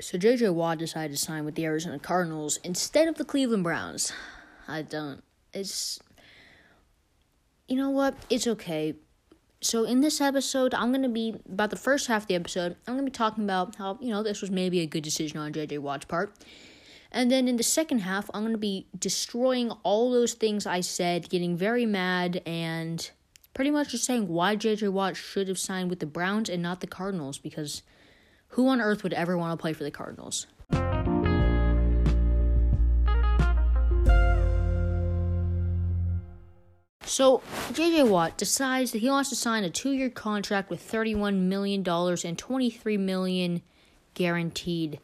So JJ Watt decided to sign with the Arizona Cardinals instead of the Cleveland Browns. I don't. It's. You know what? It's okay. So in this episode, I'm gonna be about the first half of the episode. I'm gonna be talking about how you know this was maybe a good decision on JJ Watt's part, and then in the second half, I'm gonna be destroying all those things I said, getting very mad, and pretty much just saying why JJ Watt should have signed with the Browns and not the Cardinals because who on earth would ever want to play for the Cardinals? So, JJ Watt decides that he wants to sign a two year contract with $31 million and $23 million guaranteed.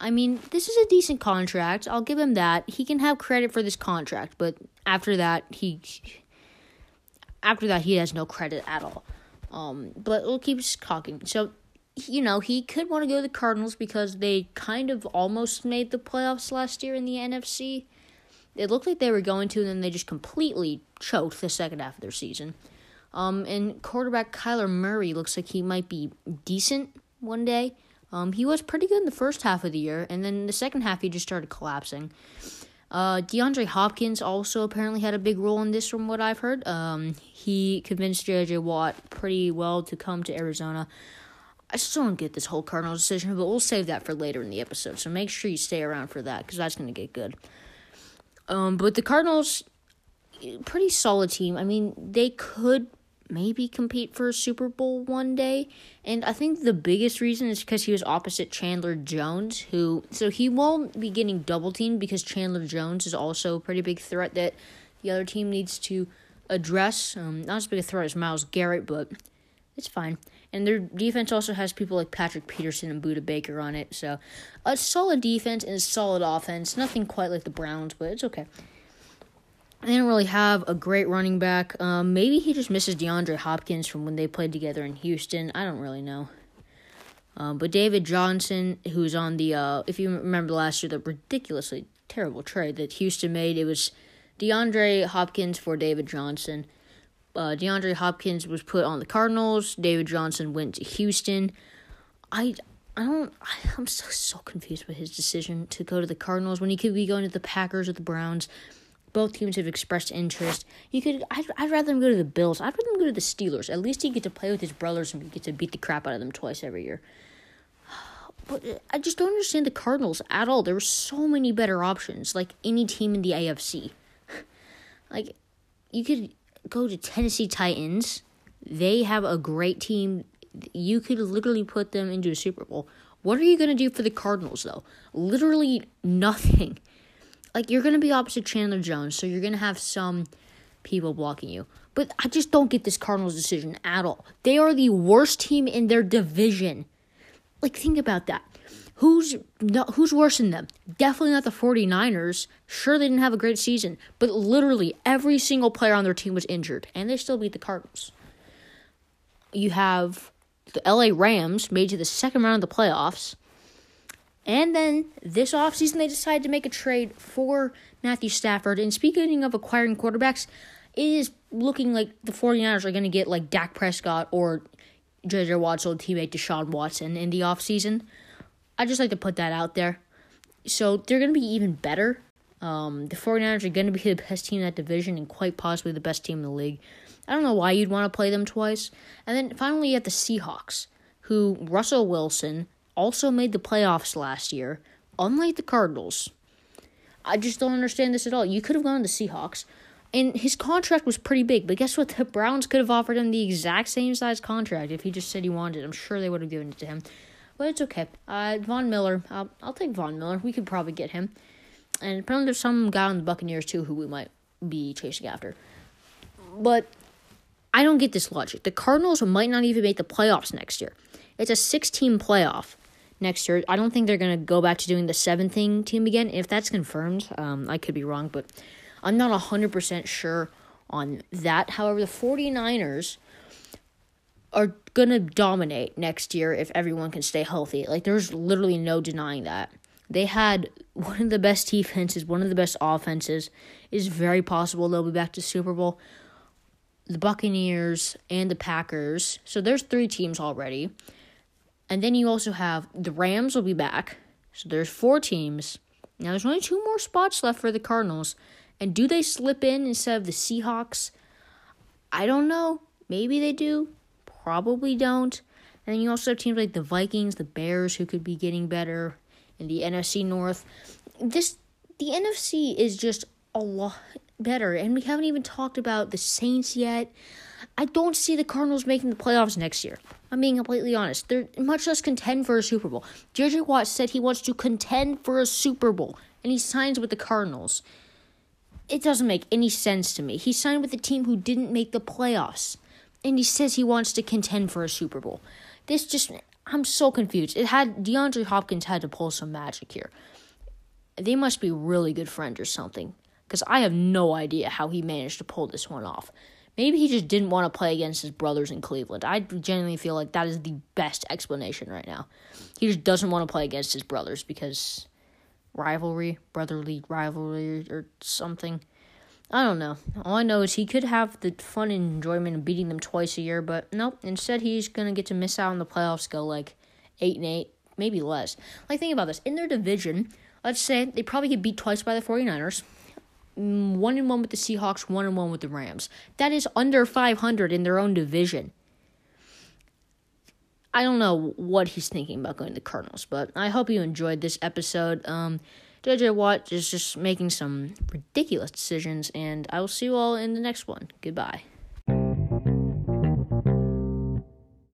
I mean, this is a decent contract. I'll give him that. He can have credit for this contract, but after that, he after that he has no credit at all. Um, but we'll keep talking. So, you know, he could want to go to the Cardinals because they kind of almost made the playoffs last year in the NFC. It looked like they were going to, and then they just completely choked the second half of their season. Um, and quarterback Kyler Murray looks like he might be decent one day. Um, he was pretty good in the first half of the year, and then the second half he just started collapsing. Uh, DeAndre Hopkins also apparently had a big role in this, from what I've heard. Um, he convinced JJ Watt pretty well to come to Arizona. I still don't get this whole Cardinals decision, but we'll save that for later in the episode. So make sure you stay around for that because that's going to get good. Um, but the Cardinals, pretty solid team. I mean, they could maybe compete for a Super Bowl one day. And I think the biggest reason is because he was opposite Chandler Jones, who so he won't be getting double teamed because Chandler Jones is also a pretty big threat that the other team needs to address. Um, not as big a threat as Myles Garrett, but it's fine. And their defense also has people like Patrick Peterson and Budda Baker on it. So a solid defense and a solid offense. Nothing quite like the Browns, but it's okay. They don't really have a great running back. Um, maybe he just misses DeAndre Hopkins from when they played together in Houston. I don't really know. Um, but David Johnson, who's on the, uh, if you remember last year, the ridiculously terrible trade that Houston made, it was DeAndre Hopkins for David Johnson. Uh, DeAndre Hopkins was put on the Cardinals. David Johnson went to Houston. I, I don't. I'm so so confused with his decision to go to the Cardinals when he could be going to the Packers or the Browns. Both teams have expressed interest. You could. I'd, I'd rather him go to the Bills. I'd rather him go to the Steelers. At least he get to play with his brothers and get to beat the crap out of them twice every year. But uh, I just don't understand the Cardinals at all. There were so many better options, like any team in the AFC. like, you could go to Tennessee Titans. They have a great team. You could literally put them into a Super Bowl. What are you going to do for the Cardinals, though? Literally nothing like you're gonna be opposite Chandler Jones, so you're gonna have some people blocking you. But I just don't get this Cardinals decision at all. They are the worst team in their division. Like think about that. Who's no, who's worse than them? Definitely not the 49ers. Sure they didn't have a great season, but literally every single player on their team was injured and they still beat the Cardinals. You have the LA Rams made to the second round of the playoffs and then this offseason, they decided to make a trade for Matthew Stafford. And speaking of acquiring quarterbacks, it is looking like the 49ers are going to get like Dak Prescott or J.J. Watt's old teammate Deshaun Watson in the offseason. I just like to put that out there. So they're going to be even better. Um, the 49ers are going to be the best team in that division and quite possibly the best team in the league. I don't know why you'd want to play them twice. And then finally, you have the Seahawks, who Russell Wilson, also made the playoffs last year, unlike the Cardinals. I just don't understand this at all. You could have gone to the Seahawks, and his contract was pretty big, but guess what? The Browns could have offered him the exact same size contract if he just said he wanted it. I'm sure they would have given it to him. But it's okay. Uh, Von Miller, I'll, I'll take Von Miller. We could probably get him. And apparently there's some guy on the Buccaneers, too, who we might be chasing after. But I don't get this logic. The Cardinals might not even make the playoffs next year. It's a 16 playoff next year. I don't think they're going to go back to doing the seven thing team again. If that's confirmed, um, I could be wrong, but I'm not 100% sure on that. However, the 49ers are going to dominate next year if everyone can stay healthy. Like, there's literally no denying that. They had one of the best defenses, one of the best offenses. It's very possible they'll be back to Super Bowl. The Buccaneers and the Packers. So there's three teams already. And then you also have the Rams will be back. So there's four teams. Now there's only two more spots left for the Cardinals. And do they slip in instead of the Seahawks? I don't know. Maybe they do. Probably don't. And then you also have teams like the Vikings, the Bears, who could be getting better in the NFC North. This the NFC is just a lot better, and we haven't even talked about the Saints yet. I don't see the Cardinals making the playoffs next year. I'm being completely honest. They're much less contend for a Super Bowl. JJ Watt said he wants to contend for a Super Bowl, and he signs with the Cardinals. It doesn't make any sense to me. He signed with a team who didn't make the playoffs, and he says he wants to contend for a Super Bowl. This just, I'm so confused. It had DeAndre Hopkins had to pull some magic here. They must be really good friends or something, because I have no idea how he managed to pull this one off. Maybe he just didn't want to play against his brothers in Cleveland. I genuinely feel like that is the best explanation right now. He just doesn't want to play against his brothers because rivalry, brotherly rivalry, or something. I don't know. All I know is he could have the fun and enjoyment of beating them twice a year, but nope. Instead, he's gonna get to miss out on the playoffs. Go like eight and eight, maybe less. Like think about this: in their division, let's say they probably get beat twice by the 49ers. Mm, one and one with the Seahawks, one and one with the Rams. That is under 500 in their own division. I don't know what he's thinking about going to the Cardinals, but I hope you enjoyed this episode. Um, JJ Watt is just making some ridiculous decisions, and I will see you all in the next one. Goodbye.